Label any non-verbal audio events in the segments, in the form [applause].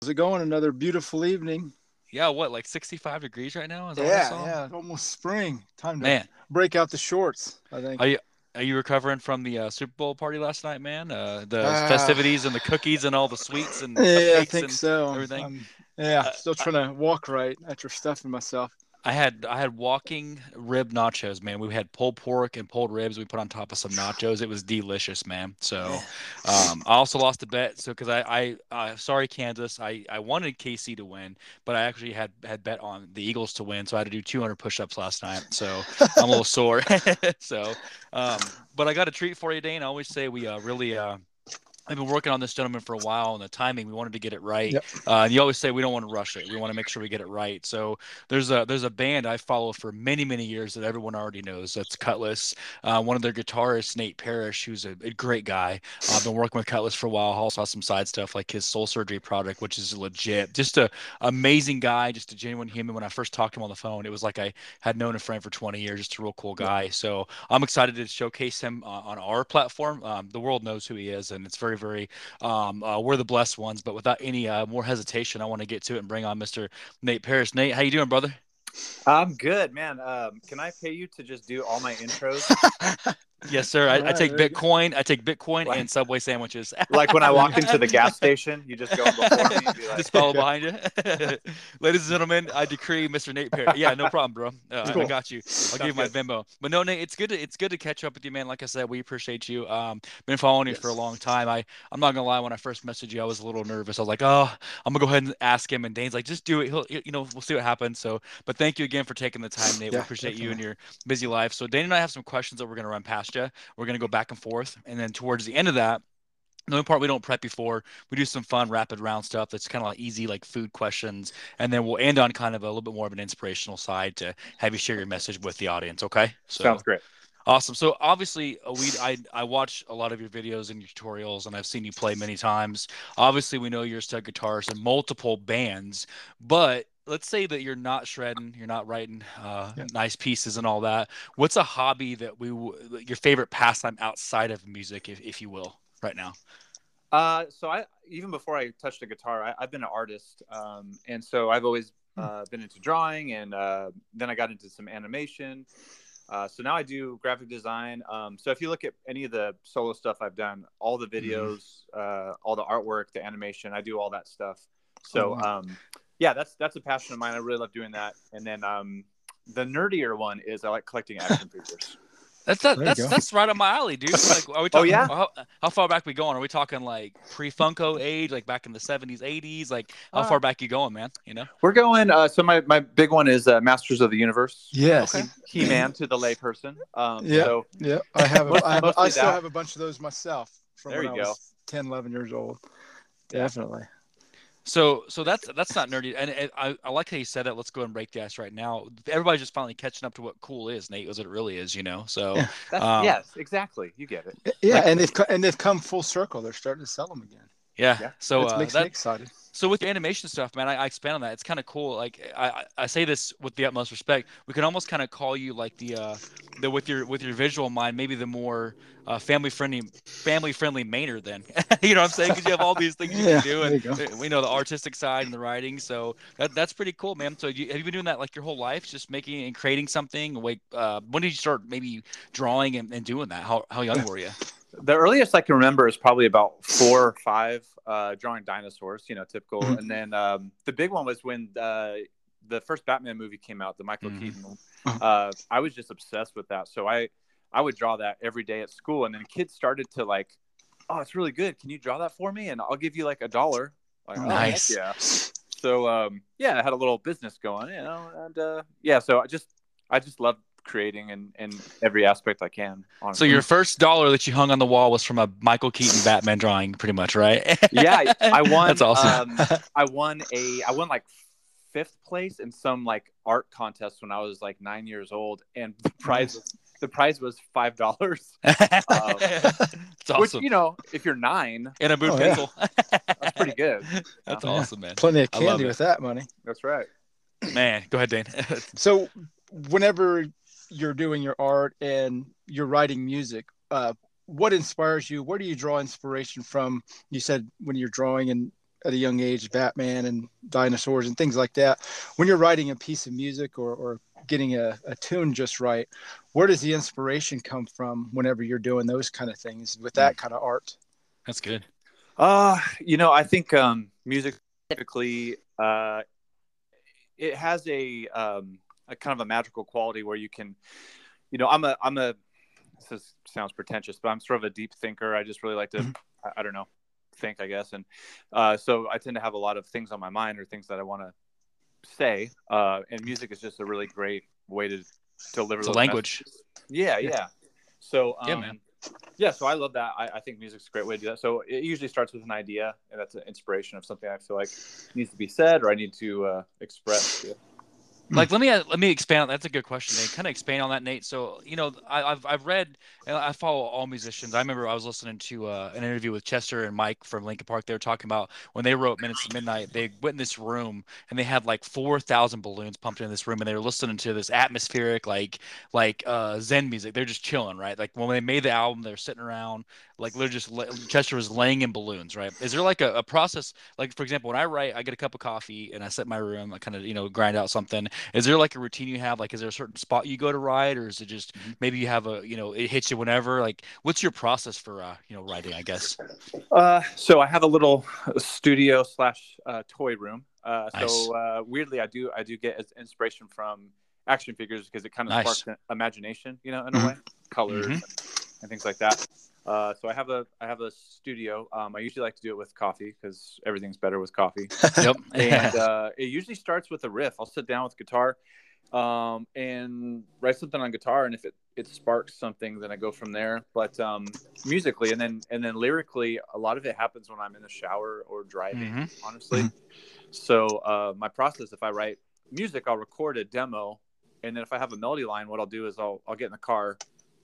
How's it going? Another beautiful evening. Yeah, what, like 65 degrees right now? Is yeah, yeah, almost spring. Time to Man. break out the shorts, I think. Are you are you recovering from the uh, Super Bowl party last night, man? Uh, the Ah. festivities and the cookies and all the sweets and [laughs] yeah, I think and so. everything. Um, yeah, Uh, still trying to walk right after stuffing myself. I had I had walking rib nachos, man. We had pulled pork and pulled ribs. We put on top of some [sighs] nachos. It was delicious, man. So, um, I also lost a bet. So, because I, I, uh, sorry, Kansas, I, I wanted KC to win, but I actually had had bet on the Eagles to win. So I had to do 200 push-ups last night. So I'm a little [laughs] sore. [laughs] so, um, but I got a treat for you, Dane. I always say we uh, really. Uh, I've been working on this gentleman for a while, and the timing we wanted to get it right. Yep. Uh, and you always say we don't want to rush it. We want to make sure we get it right. So there's a there's a band I follow for many many years that everyone already knows. That's Kutless. Uh, one of their guitarists, Nate Parrish, who's a, a great guy. Uh, I've been working with Kutless for a while. Also some side stuff like his soul surgery product, which is legit. Just a amazing guy, just a genuine human. When I first talked to him on the phone, it was like I had known a friend for 20 years. Just a real cool guy. So I'm excited to showcase him uh, on our platform. Um, the world knows who he is, and it's very very. Um, uh, we're the blessed ones. But without any uh, more hesitation, I want to get to it and bring on Mr. Nate Parrish. Nate, how you doing, brother? I'm good, man. Um, can I pay you to just do all my intros? [laughs] Yes, sir. I, I take. Bitcoin. I take Bitcoin Like- and Subway sandwiches. [laughs] like when I walk into the gas [laughs] station, you just go before me [laughs] like, Just follow behind you. Ladies and gentlemen, I decree Mr. Nate Perry. Yeah, no problem, bro. Uh, I- I got you. I'll Sounds give you my good. Venmo. But no, Nate, it's good to it's good to catch up with you, man. Like I said, we appreciate you. Um, been following you for a long time. I I'm not gonna lie. When I first messaged you, I was a little nervous. I was like, oh, I'm gonna go ahead and ask him. And Dane's like, just do it. He'll, you know, we'll see what happens. So, but thank you again for taking the time, Nate. we Yeah, appreciate you and your busy life. So, Dane and I have some questions that we're gonna run past you. We're gonna go back and forth, and then towards the end of that. The only part we don't prep before, we do some fun rapid round stuff that's kind of like easy, like food questions, and then we'll end on kind of a little bit more of an inspirational side to have you share your message with the audience. Okay? So sounds great. awesome. So obviously, uh, we I I watch a lot of your videos and your tutorials, and I've seen you play many times. Obviously, we know you're a stud guitarist in multiple bands, but let's say that you're not shredding, you're not writing uh, Yeah. nice pieces and all that. What's a hobby that we w- your favorite pastime outside of music, if, if you will, right now? Uh, so I even before I touched a guitar, I, I've been an artist, um, and so I've always uh, been into drawing, and uh, then I got into some animation. Uh, so now I do graphic design. Um, so if you look at any of the solo stuff I've done, all the videos, uh, all the artwork, the animation, I do all that stuff. So Oh, wow. um, yeah, that's that's a passion of mine. I really love doing that. And then um, the nerdier one is I like collecting action figures. That's that, that's go. that's right up my alley, dude. Like, are we [laughs] Oh, yeah? How, how far back we going? Are we talking like pre-Funko age, like back in the seventies, eighties? Like, how Uh, far back you going, man? You know? We're going. Uh, so my, my big one is uh, Masters of the Universe. Yes. Okay. [laughs] He Man to the layperson. Um, Yeah. So Yeah. I have. [laughs] Most- I, have I still that. have a bunch of those myself from There when you I go. was 10, 11 years old. Yeah. Definitely. So, so that's that's not nerdy, and, and I, I like how you said that. Let's go and break the ice right now. Everybody's just finally catching up to what cool is, Nate, as it really is, you know. So, Yeah. Um, yes, exactly. You get it. Yeah, Like- and they've co- and they've come full circle. They're starting to sell them again. Yeah. Yeah. So It uh, makes that, me excited. So with the animation stuff, man, I, I expand on that. It's kind of cool. Like I, I say this with the utmost respect. We can almost kind of call you like the uh, the with your with your visual mind, maybe the more uh, family friendly family friendly Maynard. Then [laughs] you know what I'm saying? Because you have all these things you Yeah, can do, and we know the artistic side and the writing. So that that's pretty cool, man. So you, have you been doing that like your whole life, just making and creating something? Like uh, when did you start maybe drawing and, and doing that? How how young were you? The earliest I can remember is probably about four or five, uh, drawing dinosaurs. You know, typical. Mhm. And then um, the big one was when uh, the first Batman movie came out, the Michael Mhm. Keaton. Mhm. Uh, I was just obsessed with that. So I I would draw that every day at school, and then kids started to like, oh, it's really good. Can you draw that for me? And I'll give you like a dollar. Like, oh, Nice. yeah. So um, yeah, I had a little business going, you know, and uh, yeah, so I just I just love creating in, in every aspect I can. So your first dollar that you hung on the wall was from a Michael Keaton Batman drawing, pretty much, right? [laughs] yeah, I [laughs] won. That's awesome. Um, I won a I won like fifth place in some like art contest when I was like nine years old, and the [laughs] prize was, the prize was five dollars. it's Which you know, if you're nine, and a boot Oh, yeah. pencil. that's pretty good. That's Yeah. awesome, man. Plenty of candy with that money. That's right. Man, go ahead, Dane. So, whenever you're doing your art and you're writing music, uh, what inspires you? Where do you draw inspiration from? You said when you're drawing and at a young age, Batman and dinosaurs and things like that. When you're writing a piece of music or, or getting a, a tune just right, where does the inspiration come from whenever you're doing those kind of things with that kind of art? That's good. Uh, you know, I think um, music typically uh, it has a um, a kind of a magical quality where you can, you know, I'm a I'm a this is, sounds pretentious, but I'm sort of a deep thinker. I just really like to, I, I don't know, think, I guess, and uh, so I tend to have a lot of things on my mind or things that I want to say, uh, and music is just a really great way to deliver the language. messages. Yeah, yeah. So um, Yeah, man. Yeah, so I love that. I, I think music's a great way to do that. So it usually starts with an idea, and that's an inspiration of something I feel like needs to be said or I need to uh, express. Yeah. like let me let me expand that's a good question nate kind of expand on that nate. So you know I, i've i've read and i follow all musicians. I remember i was listening to uh, an interview with chester and mike from Linkin Park. They were talking about when they wrote minutes to midnight they went in this room and they had like 4000 balloons pumped in this room and they were listening to this atmospheric like like uh zen music. They're just chilling right? Like when they made the album they're sitting around like literally just la- chester was laying in balloons right is there like a, a process like for example when i write i get a cup of coffee and i sit in my room i kind of you know grind out something is there like a routine you have? Like, is there a certain spot you go to write, or is it just Mhm. maybe you have a, you know, it hits you whenever? Like, what's your process for, uh, you know, writing? I guess. Uh, so I have a little studio slash uh, toy room. Uh, Nice. So uh, weirdly, I do I do get as- inspiration from action figures because it kind of Nice. sparks imagination, you know, in a Mhm. way, colors Mhm. and, and things like that. Uh, so I have a I have a studio. Um, I usually like to do it with coffee because everything's better with coffee. [laughs] yep. [laughs] and uh, it usually starts with a riff. I'll sit down with guitar um, and write something on guitar, and if it, it sparks something, then I go from there. But um, musically, and then and then lyrically, a lot of it happens when I'm in the shower or driving. Mhm. Honestly, so uh, my process, if I write music, I'll record a demo, and then if I have a melody line, what I'll do is I'll I'll get in the car,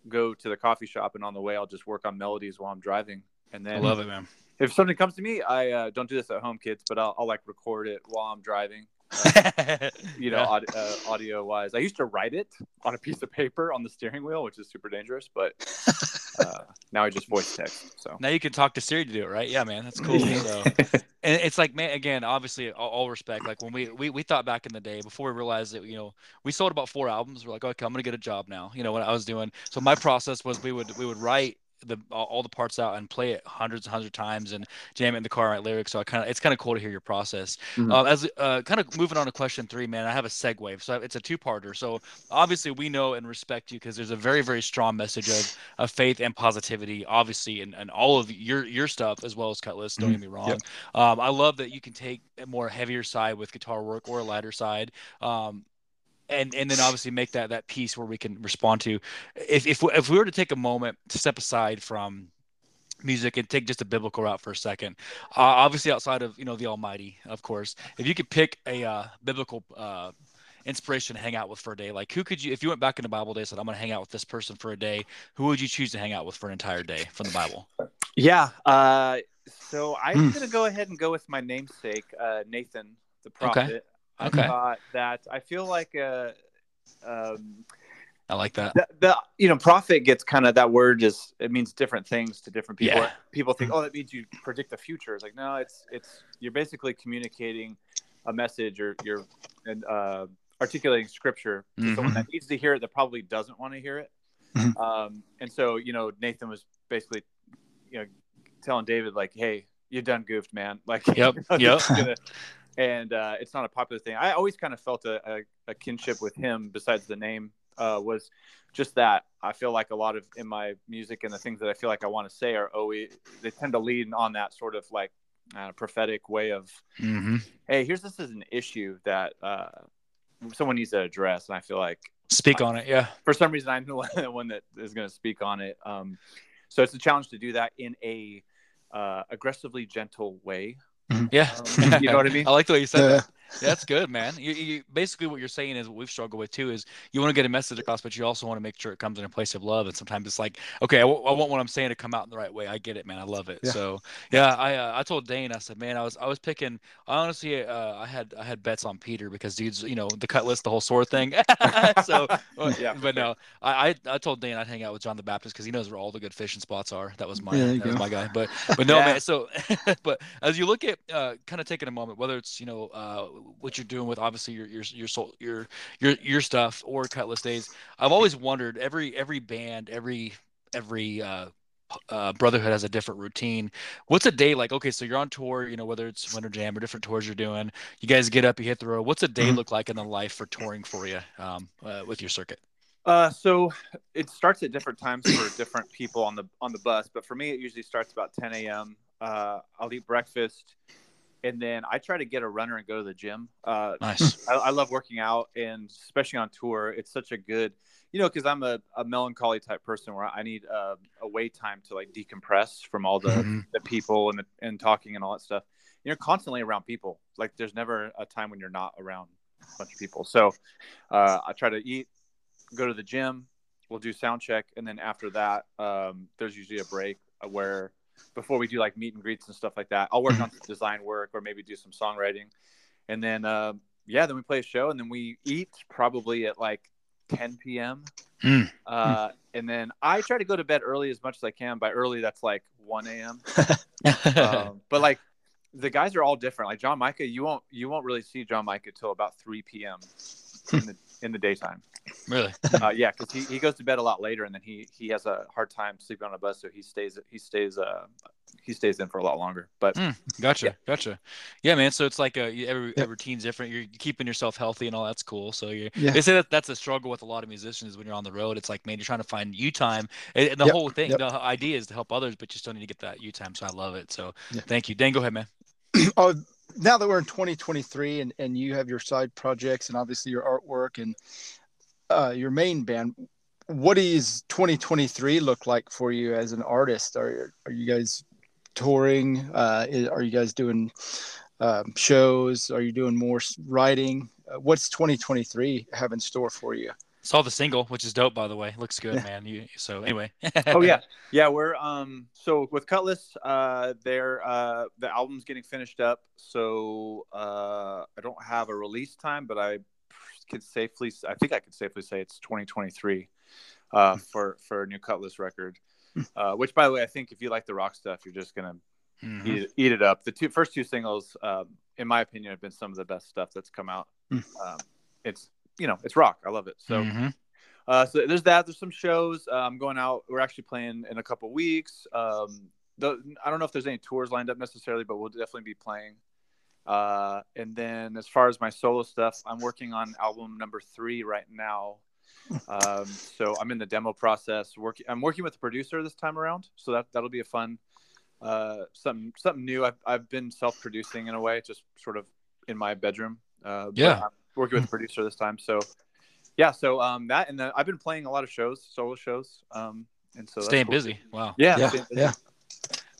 go to the coffee shop, and on the way, I'll just work on melodies while I'm driving, and I then love it, man. if something comes to me, I uh, don't do this at home, kids, but I'll, I'll like record it while I'm driving. [laughs] You know, Yeah. aud- uh, audio wise. I used to write it on a piece of paper on the steering wheel, which is super dangerous, but [laughs] uh, now I just voice text. So Now you can talk to Siri to do it, right? Yeah, man, that's cool. Yeah. So, and it's like, man, again, obviously, all, all respect. Like when we, we we thought back in the day before we realized that, you know, we sold about four albums. We're like, okay, I'm gonna get a job now. You know what I was doing. So my process was we would we would write the all, the parts out and play it hundreds and hundreds of times and jam it in the car and write lyrics. So I kind of it's kind of cool to hear your process. Mhm. Uh, as uh, kind of moving on to question three, man, I have a segue. So it's a two-parter. So obviously we know and respect you because there's a very very strong message of of faith and positivity, obviously, and, and all of your your stuff as well as Kutless. Don't Mhm. get me wrong. Yep. Um, I love that you can take a more heavier side with guitar work or a lighter side. Um, and, and then obviously make that that piece where we can respond to if if we, if we were to take a moment to step aside from music and take just a biblical route for a second uh, obviously outside of you know the almighty of course if you could pick a uh, biblical uh, inspiration to hang out with for a day like who could you if you went back in the bible day and said i'm going to hang out with this person for a day who would you choose to hang out with for an entire day from the bible yeah. Uh, so I'm Hmm. gonna go ahead and go with my namesake, uh, Nathan, the Okay. I thought that I feel like uh, um, i like that the, the you know prophet gets kind of that word just it means different things to different people Yeah. people think oh that means you predict the future it's like no it's it's you're basically communicating a message or you're and uh articulating scripture to someone that needs to hear it that probably doesn't want to hear it Mhm. um and so you know nathan was basically you know telling david like hey you done goofed man like [laughs] Yep, you know, yep. gonna- and uh, it's not a popular thing. I always kind of felt a, a, a kinship with him. Besides the name, uh, was just that I feel like a lot of in my music and the things that I feel like I want to say are always they tend to lean on that sort of like uh, prophetic way of hmm hey, here's this is an issue that uh, someone needs to address, and I feel like speak on it yeah for some reason I'm the [laughs] one, the one that is going to speak on it. Um, so it's a challenge to do that in a uh, aggressively gentle way. Yeah. Um, you know what I mean? [laughs] i like the way you said Uh, that That's good, man. You, you, basically what you're saying is what we've struggled with too is you want to get a message across, but you also want to make sure it comes in a place of love. And sometimes it's like, okay, I, w- I want what I'm saying to come out in the right way. I get it, man. I love it. Yeah. So yeah, I uh, I told Dane, I said, man, I was I was picking. I honestly, uh, I had I had bets on Peter because dude's you know the cut list, the whole sword thing. [laughs] so yeah, but no, I, I, I told Dane I'd hang out with John the Baptist because he knows where all the good fishing spots are. That was my yeah, that was my guy. But but no, yeah. man. So [laughs] but as you look at uh, kind of taking a moment, whether it's you know uh, what you're doing with obviously your your your soul, your your your stuff or Kutless Days. I've always wondered every every band, every every uh, uh, Brotherhood has a different routine. What's a day like? Okay, so you're on tour, you know, whether it's Winter Jam or different tours you're doing. You guys get up, you hit the road. What's a day mm-hmm. look like in the life for touring for you um, uh, with your circuit? Uh, so it starts at different times for different people on the on the bus, but for me, it usually starts about 10 a.m. Uh, I'll eat breakfast, and then I try to get a runner and go to the gym. Uh, nice. [laughs] I, I, love working out, and especially on tour, it's such a good, you know, because I'm a, a, melancholy type person where I need a, a way time to like decompress from all the mm-hmm. the people and the, and talking and all that stuff. You're constantly around people. Like there's never a time when you're not around a bunch of people. So uh, I try to eat, go to the gym. We'll do sound check, and then after that, um, there's usually a break where before we do like meet and greets and stuff like that. I'll work mm-hmm. on some design work or maybe do some songwriting, and then uh, yeah, then we play a show and then we eat probably at like 10 p.m. Mm. Uh, and then I try to go to bed early as much as I can. By early, that's like 1 a.m. [laughs] um, but like the guys are all different. Like John Micah, you won't you won't really see John Micah till about 3 p.m. in the in the daytime. Really? uh, yeah, because he, he goes to bed a lot later, and then he he has a hard time sleeping on a bus, so he stays he stays uh he stays in for a lot longer. But mm, gotcha, yeah. gotcha. Yeah, man. So it's like a every, every routine's different. You're keeping yourself healthy and all that's cool. So you yeah. they say that that's a struggle with a lot of musicians when you're on the road. It's like man, you're trying to find you time, and the yep. whole thing, yep. the idea is to help others, but you still need to get that you time. So I love it. So thank you, Dan. Go ahead, man. [clears throat] oh, now that we're in 2023 and, and you have your side projects and obviously your artwork and uh, your main band, what does 2023 look like for you as an artist? Are are you guys touring? Uh, are you guys doing um, shows? Are you doing more writing? Uh, what's 2023 have in store for you? Saw the single, which is dope, by the way. Looks good, man. You so anyway. oh yeah, [laughs] yeah. We're um so with Kutless, uh, they're uh the album's getting finished up, so uh I don't have a release time, but I could safely, I think I could safely say it's 2023 uh hmm. for for a new Kutless record. Hmm. Uh, which, by the way, I think if you like the rock stuff, you're just gonna mm-hmm. eat, it, eat it up. The two first two singles, um, in my opinion, have been some of the best stuff that's come out. Mm. Um, it's you know, it's rock. I love it. So, mm-hmm. uh, so there's that. There's some shows. Uh, I'm going out. We're actually playing in a couple weeks. Um, the, I don't know if there's any tours lined up necessarily, but we'll definitely be playing. Uh, and then as far as my solo stuff, I'm working on album number three right now. Um, so I'm in the demo process. Working, I'm working with a producer this time around, so that that'll be a fun, uh, something something new. I've I've been self-producing in a way, just sort of in my bedroom. Uh, yeah, working with a producer this time. So yeah, so um, that and the, I've been playing a lot of shows, solo shows. Um, and so staying cool. busy. Wow. Yeah. Yeah. yeah.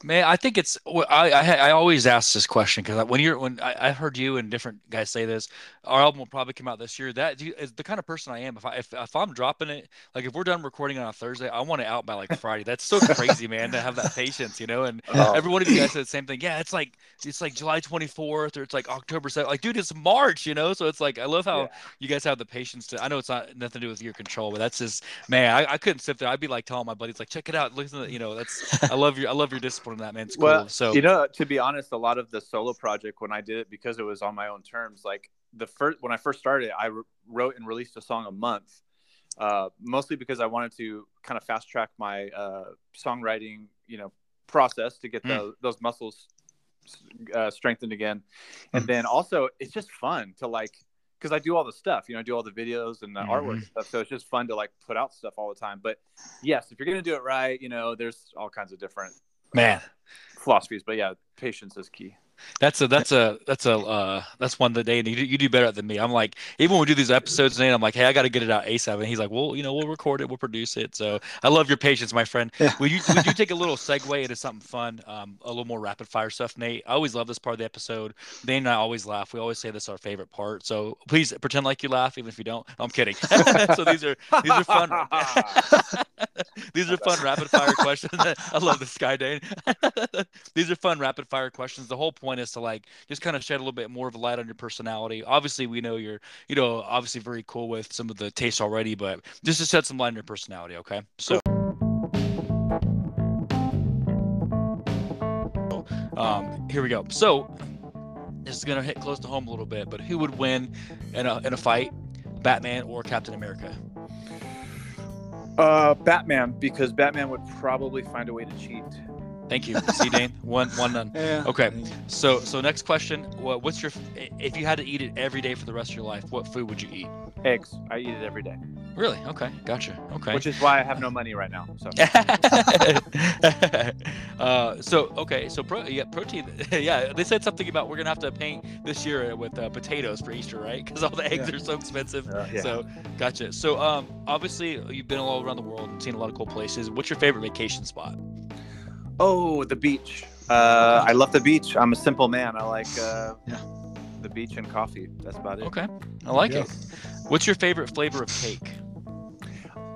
Man, I think it's I I, I always ask this question because when you're when I, have heard you and different guys say this, our album will probably come out this year. That is the kind of person I am. If I if, if I'm dropping it, like if we're done recording on a Thursday, I want it out by like [laughs] Friday. That's so crazy, man, to have that patience, you know. And [laughs] oh. every one of you guys said the same thing. Yeah, it's like it's like July 24th or it's like October 7th. Like, dude, it's March, you know. So it's like I love how yeah. you guys have the patience to. I know it's not nothing to do with your control, but that's just man. I, I couldn't sit there. I'd be like telling my buddies like, check it out, listen, to, you know. That's I love your I love your discipline that man. It's cool. Well, so you know, to be honest, a lot of the solo project when I did it because it was on my own terms. Like the first when I first started, I wrote and released a song a month, uh, mostly because I wanted to kind of fast track my uh, songwriting, you know, process to get mm. those muscles uh, strengthened again, and mm. then also it's just fun to like because I do all the stuff, you know, I do all the videos and the mm-hmm. artwork and stuff. So it's just fun to like put out stuff all the time. But yes, if you're gonna do it right, you know, there's all kinds of different man philosophies, but yeah, patience is key. That's a that's a that's a uh, that's one that day you do, you do better than me. I'm like even when we do these episodes, and I'm like, hey, I got to get it out ASAP, and he's like, well, you know, we'll record it, we'll produce it. So I love your patience, my friend. Yeah. Would you would you [laughs] take a little segue into something fun, um, a little more rapid fire stuff, Nate? I always love this part of the episode. Dane and I always laugh. We always say this is our favorite part. So please pretend like you laugh, even if you don't. I'm kidding. [laughs] so these are these are fun. [laughs] these are fun rapid fire questions. I love this guy, Dane. these are fun rapid fire questions. The whole point is to like just kind of shed a little bit more of a light on your personality. Obviously, we know you're, you know, obviously very cool with some of the tastes already, but just to shed some light on your personality. Okay. So. Um, here we go. So this is gonna hit close to home a little bit, but who would win in a in a fight, Batman or Captain America? Uh, Batman, because Batman would probably find a way to cheat. Thank you. See, Dane, one one none. Yeah. Okay. So so next question. What, what's your if you had to eat it every day for the rest of your life? What food would you eat? Eggs. I eat it every day, Really? Okay. Gotcha. Okay. which is why I have no money right now. So [laughs] uh, so okay, so pro, yeah, protein. [laughs] Yeah, they said something about we're gonna have to paint this year with uh, potatoes for Easter, right? Because all the eggs Yeah. are so expensive. Uh, yeah. So gotcha. So um, obviously you've been all around the world and seen a lot of cool places. What's your favorite vacation spot? Oh, the beach. Uh, I love the beach. I'm a simple man. I like uh, Yeah. the beach and coffee. That's about it. Okay, I like Yeah. it. What's your favorite flavor of cake?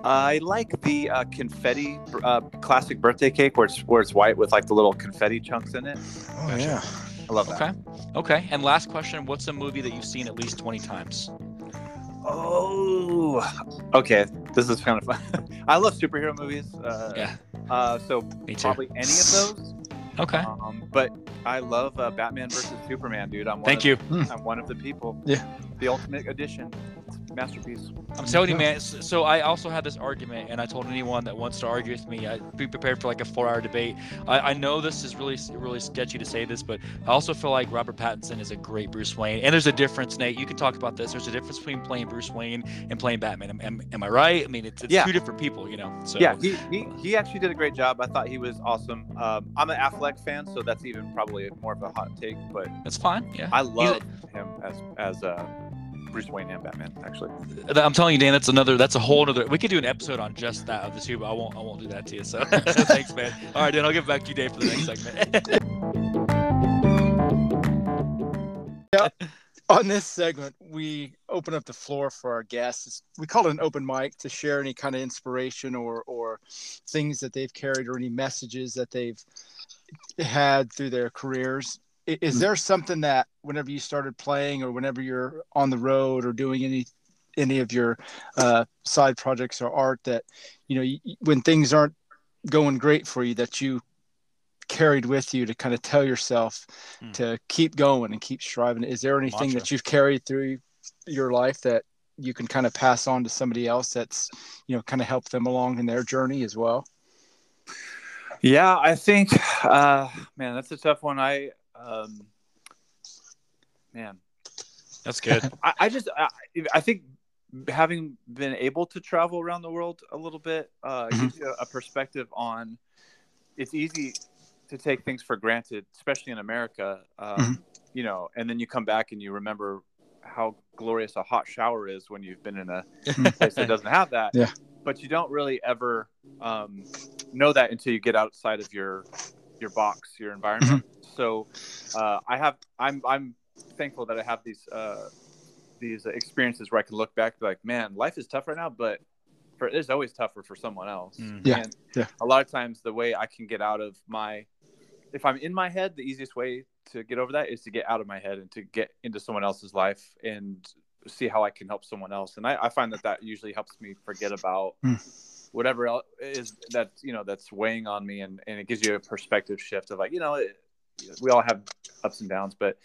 I like the uh, confetti uh, classic birthday cake where it's where it's white with like the little confetti chunks in it. Oh Gotcha. yeah. I love that. Okay, okay. And last question: What's a movie that you've seen at least twenty times? Oh, okay. This is kind of fun. [laughs] I love superhero movies. Uh, Yeah, Uh, so me too. probably any of those. Okay. Um, but I love uh, Batman versus Superman, dude. I'm one Thank of, you. I'm one of the people. Yeah. The ultimate edition. Masterpiece. I'm telling you, man. So I also had this argument, and I told anyone that wants to argue with me, I be prepared for like a four-hour debate. I, I know this is really, really sketchy to say this, but I also feel like Robert Pattinson is a great Bruce Wayne. And there's a difference, Nate. You can talk about this. There's a difference between playing Bruce Wayne and playing Batman. Am, am, am I right? I mean, it's, it's Yeah. two different people, you know. So Yeah, he, he he actually did a great job. I thought he was awesome. Um, I'm an Affleck fan, so that's even probably more of a hot take. But that's fine. Yeah. I love him as as uh, Bruce Wayne and Batman. Actually, I'm telling you, Dan, that's another. That's a whole other. We could do an episode on just that of the two, but I won't. I won't do that to you. So [laughs] thanks, man. All right, Dan. I'll give back to you, Dave, for the next segment. [laughs] yeah. On this segment, we open up the floor for our guests. We call it an open mic to share any kind of inspiration or or things that they've carried or any messages that they've had through their careers. Is there something that whenever you started playing or whenever you're on the road or doing any any of your uh, side projects or art that you know you, when things aren't going great for you that you carried with you to kind of tell yourself Hmm. to keep going and keep striving is there anything Mantra. that you've carried through your life that you can kind of pass on to somebody else that's you know kind of help them along in their journey as well yeah, I think, uh, man, that's a tough one. I, um, man, That's good. [laughs] I, I just I, I think having been able to travel around the world a little bit uh, Mhm. gives you a perspective on. It's easy to take things for granted, especially in America. Um, Mhm. You know, and then you come back and you remember how glorious a hot shower is when you've been in a place that doesn't have that. [laughs] Yeah. But you don't really ever um, know that until you get outside of your your box, your environment. So uh, I have I'm I'm thankful that I have these uh, these experiences where I can look back and be like, man, life is tough right now, but for it's always tougher for someone else. Mm. Yeah, And yeah. A lot of times the way I can get out of my if I'm in my head, the easiest way to get over that is to get out of my head and to get into someone else's life and see how I can help someone else. And I, I find that that usually helps me forget about Mm. Whatever else is that you know that's weighing on me, and, and it gives you a perspective shift of like you know it, we all have ups and downs, but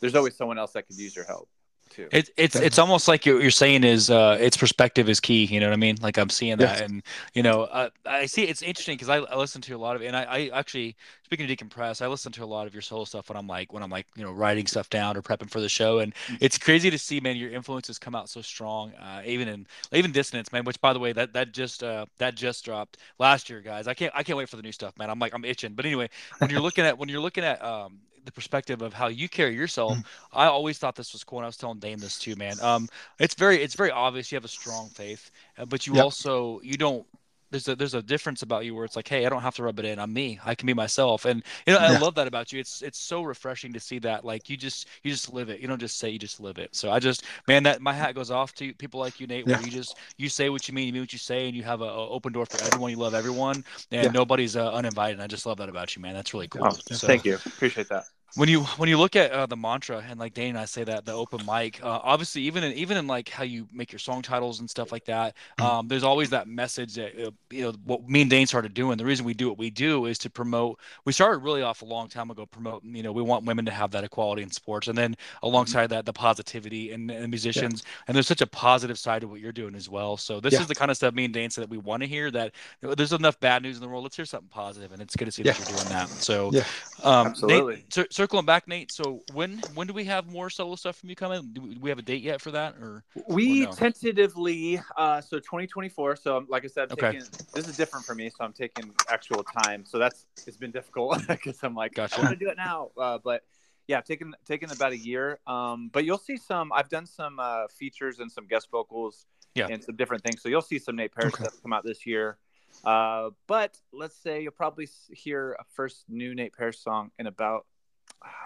there's always someone else that could use your help too. It, it's it's almost like you're, you're saying is uh, its perspective is key. You know what I mean? Like I'm seeing that, and you know, uh, I see it's interesting because I, I listen to a lot of, and I, I actually speaking of decompress, I listen to a lot of your solo stuff when I'm like when I'm like you know writing stuff down or prepping for the show, and it's crazy to see, man, your influences come out so strong, uh, even in even dissonance, man. Which by the way, that that just uh, that just dropped last year, guys. I can't I can't wait for the new stuff, man. I'm like I'm itching, but anyway, when you're looking at when you're looking at um, the perspective of how you carry yourself, Mm. I always thought this was cool. And I was telling Dame this too, man. Um, it's very it's very obvious you have a strong faith, uh, but you Yep. also you don't. There's a there's a difference about you where it's like, hey, I don't have to rub it in. I'm me. I can be myself, and you know I love that about you. It's it's so refreshing to see that. Like you just you just live it. You don't just say you just live it. So I just man, that my hat goes off to people like you, Nate. Where Yeah. you just you say what you mean, you mean what you say, and you have a, a open door for everyone. You love everyone, and Yeah. nobody's uh, uninvited. And I just love that about you, man. That's really cool. Oh, So- Thank you. Appreciate that. When you when you look at uh, the mantra and like Dane and I say that the open mic, uh, obviously even in even in like how you make your song titles and stuff like that, Mhm. um, there's always that message that uh, you know what me and Dane started doing. The reason we do what we do is to promote. We started really off a long time ago promoting. You know, we want women to have that equality in sports, and then alongside that, the positivity and, and musicians. And there's such a positive side to what you're doing as well. So this Yeah. is the kind of stuff me and Dane said that we want to hear. That you know, there's enough bad news in the world. Let's hear something positive, and it's good to see that you're doing that. So Yeah. um, Absolutely. Nate, cir- circling back, Nate. So when when do we have more solo stuff from you coming? Do we, do we have a date yet for that? Or We Or no? tentatively, uh, so 2024. So, like I said, I'm Okay. taking, this is different for me. So, I'm taking actual time. So that's it's been difficult [laughs] because I'm like, Gotcha. I want to do it now. Uh, but yeah, taking taking about a year. Um, but you'll see some. I've done some uh, features and some guest vocals. Yeah. And some different things. So you'll see some Nate Parrish Okay. stuff come out this year. Uh, but let's say you'll probably hear a first new Nate Parrish song in about.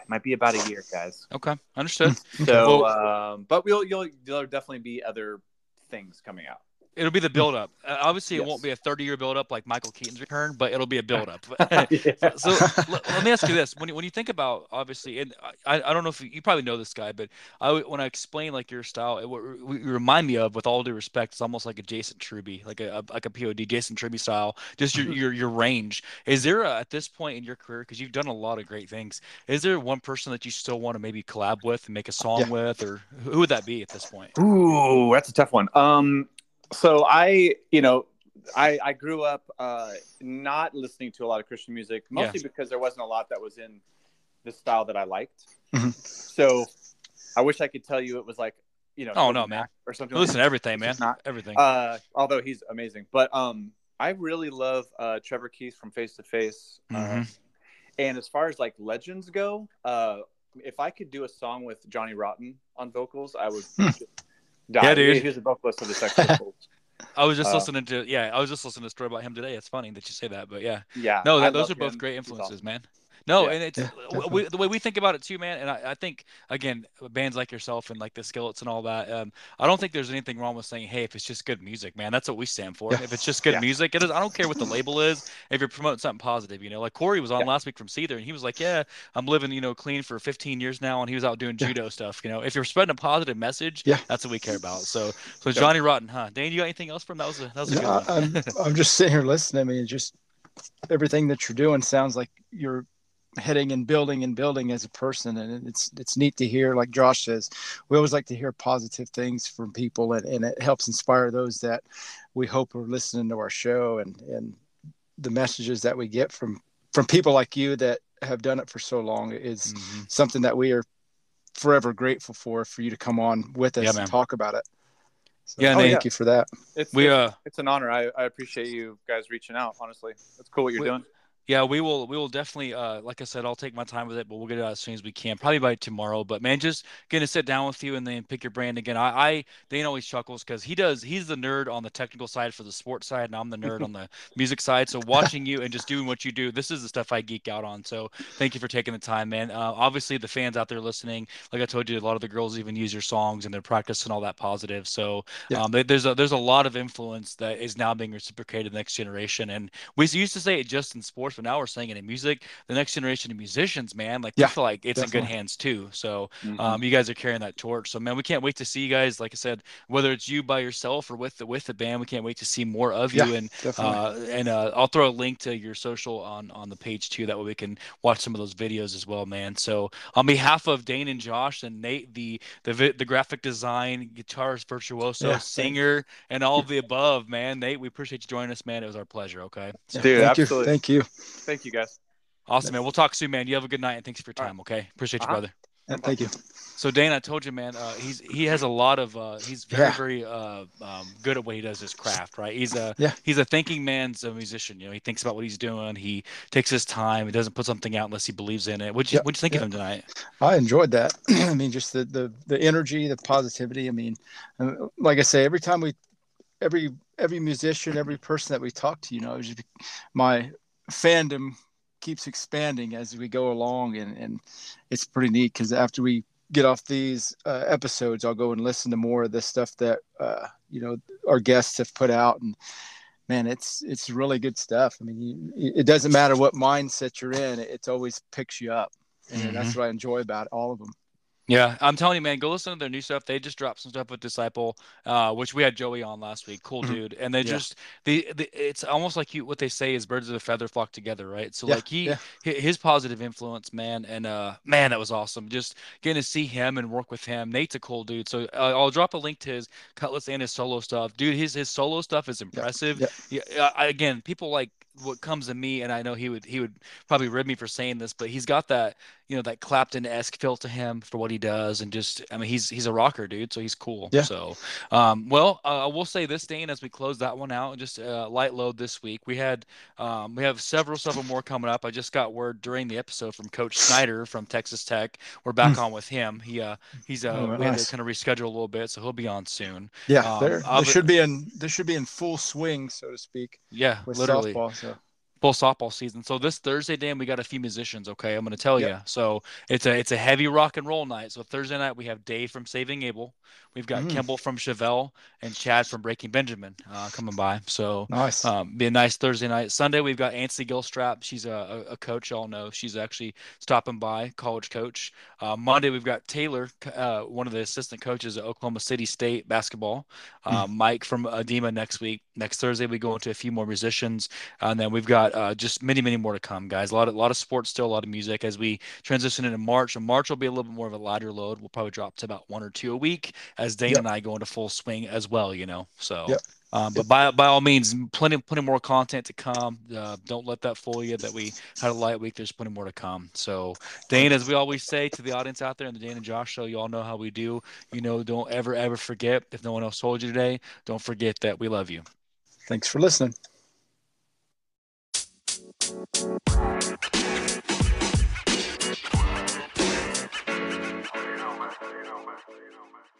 It might be about a year, guys. okay, understood. [laughs] So, Well- um, but we'll you'll there'll definitely be other things coming out. It'll be the build up. Uh, obviously, it won't be a 30 year build up like Michael Keaton's return, but it'll be a build up. [laughs] [laughs] Yeah. so let, let me ask you this: when you, when you think about obviously, and I, I don't know if you, you probably know this guy, but I when I explain like your style, it, what you remind me of, with all due respect, it's almost like a Jason Truby, like a, a like a POD Jason Truby style. Just your your your range. Is there a, at this point in your career, because you've done a lot of great things, is there one person that you still want to maybe collab with and make a song Yeah. with, or who would that be at this point? Ooh, that's a tough one. Um, so I, you know, I I grew up uh, not listening to a lot of Christian music, mostly because there wasn't a lot that was in the style that I liked. Mhm. So I wish I could tell you it was like, you know, Oh, no, man. or something. Listen to everything, man. not- Everything. Uh, although he's amazing, but um, I really love uh, Trevor Keith from Face to Face. Uh, Mhm. and as far as like legends go, uh, if I could do a song with Johnny Rotten on vocals, I would Yeah, dude. He, he was the vocalist of the Sex [laughs] Pistols. I was just Uh, listening to yeah, I was just listening to a story about him today. It's funny that you say that, but yeah, Yeah. no, that, those love are both him. great influences, awesome. man. No, Yeah. and it's Yeah, we, the way we think about it too, man. And I, I think again, bands like yourself and like the Skillets and all that. Um, I don't think there's anything wrong with saying, hey, if it's just good music, man, that's what we stand for. Yeah. If it's just good Yeah. music, it is. I don't care what the label is. If you're promoting something positive, you know, like Corey was on Yeah. last week from Seether, and he was like, yeah, I'm living, you know, clean for 15 years now, and he was out doing Yeah. judo stuff. You know, if you're spreading a positive message, Yeah. that's what we care about. So, so Johnny Rotten, huh? Dane, you got anything else from that? Was a that was a good No, one. I'm, I'm just sitting here listening. I mean, just everything that you're doing sounds like you're heading and building and building as a person, and it's it's neat to hear. Like Josh says, we always like to hear positive things from people, and, and it helps inspire those that we hope are listening to our show, and and the messages that we get from from people like you that have done it for so long is Mhm. something that we are forever grateful for for you to come on with us Yeah, man. and talk about it. So Yeah, thank Nate. you for that. It's, We it's, uh it's an honor. I, I appreciate you guys reaching out. Honestly, it's cool what you're We- doing. Yeah, we will. We will definitely. Uh, like I said, I'll take my time with it, but we'll get it out as soon as we can. Probably by tomorrow. But man, just gonna sit down with you and then pick your brain again. I, I Dane always chuckles because he does. He's the nerd on the technical side for the sports side, and I'm the nerd on the [laughs] music side. So watching you and just doing what you do, this is the stuff I geek out on. So thank you for taking the time, man. Uh, obviously, the fans out there listening, like I told you, a lot of the girls even use your songs and they're practicing all that positive. So Yeah. um, there's a there's a lot of influence that is now being reciprocated the next generation. And we used to say it just in sports, but now we're saying it in music. The next generation of musicians, man, like we Yeah, feel like it's in good hands too. So Mhm. um, you guys are carrying that torch. So man, we can't wait to see you guys. Like I said, whether it's you by yourself or with the with the band, we can't wait to see more of you. Yeah, And uh, and uh, I'll throw a link to your social on on the page too. That way we can watch some of those videos as well, man. So on behalf of Dane and Josh and Nate, the the the graphic design, guitarist, virtuoso, Yeah, thank- singer, and all of the above, man. Nate, we appreciate you joining us, man. It was our pleasure. Okay, so, Dude, thank absolutely. you. Thank you. Thank you guys. awesome, man. We'll talk soon, man. You have a good night and thanks for your All right. time. Okay, appreciate you, Uh-huh. brother. thank you. So Dane, I told you, man, uh, he's he has a lot of uh, he's very Yeah. very uh, um, good at what he does his craft, right? He's a Yeah. he's a thinking man's a musician. You know, he thinks about what he's doing. He takes his time. He doesn't put something out unless he believes in it. What'd you Yeah, what'd you think yeah. of him tonight? I enjoyed that. [clears throat] I mean, just the, the the energy, the positivity. I mean, uh, like I say, every time we, every every musician, every person that we talk to, you know, it's just, my fandom keeps expanding as we go along, and and it's pretty neat because after we get off these uh, episodes, I'll go and listen to more of the stuff that uh, you know our guests have put out, and man, it's it's really good stuff. I mean, you, it doesn't matter what mindset you're in; it, it always picks you up and that's what I enjoy about all of them. Yeah, I'm telling you, man, go listen to their new stuff. They just dropped some stuff with Disciple, uh, which we had Joey on last week. Cool Mhm. dude. And they Yeah. just the, the it's almost like you what they say is birds of a feather flock together, right? So Yeah, like he yeah. his positive influence, man, and uh man, that was awesome. Just getting to see him and work with him. Nate's a cool dude. So uh, I'll drop a link to his Kutless and his solo stuff. Dude, his his solo stuff is impressive. yeah. Yeah, I, again, people like what comes to me, and I know he would he would probably rib me for saying this, but he's got that you know that Clapton esque feel to him for what he does, and just I mean he's he's a rocker, dude. So he's cool. Yeah. So, um, well, uh, I will say this, Dane, as we close that one out, just uh, light load this week. We had um, we have several several more coming up. I just got word during the episode from Coach Snyder from Texas Tech. We're back on with him. He uh he's uh Oh, we had to kind of reschedule a little bit, so he'll be on soon. Yeah, Um, they're, I'll they be- should be in they should be in full swing, so to speak, Yeah, with literally. softball. So full softball season. So this Thursday, Dan, we got a few musicians. Okay, I'm going to tell Yep. you. So it's a it's a heavy rock and roll night. So Thursday night we have Dave from Saving Abel, we've got Mm. Kimball from Chevelle, and Chad from Breaking Benjamin uh, coming by. So nice. um, be a nice Thursday night. Sunday we've got Ansley Gilstrap. She's a, a, coach. Y'all know she's actually stopping by, college coach. Uh, Monday we've got Taylor, uh, one of the assistant coaches at Oklahoma City State basketball. Uh, Mike from Adema next week. Next Thursday we go into a few more musicians, and then we've got uh, just many many more to come, guys. A lot of a lot of sports still, a lot of music as we transition into March. And March will be a little bit more of a lighter load. We'll probably drop to about one or two a week as Dane Yep. and I go into full swing as well. You know, so. Yep. Um, but by by all means, plenty plenty more content to come. Uh, don't let that fool you that we had a light week. There's plenty more to come. So, Dane, as we always say to the audience out there in the Dane and Josh show, you all know how we do. You know, don't ever ever forget. If no one else told you today, don't forget that we love you. Thanks for listening. Man. You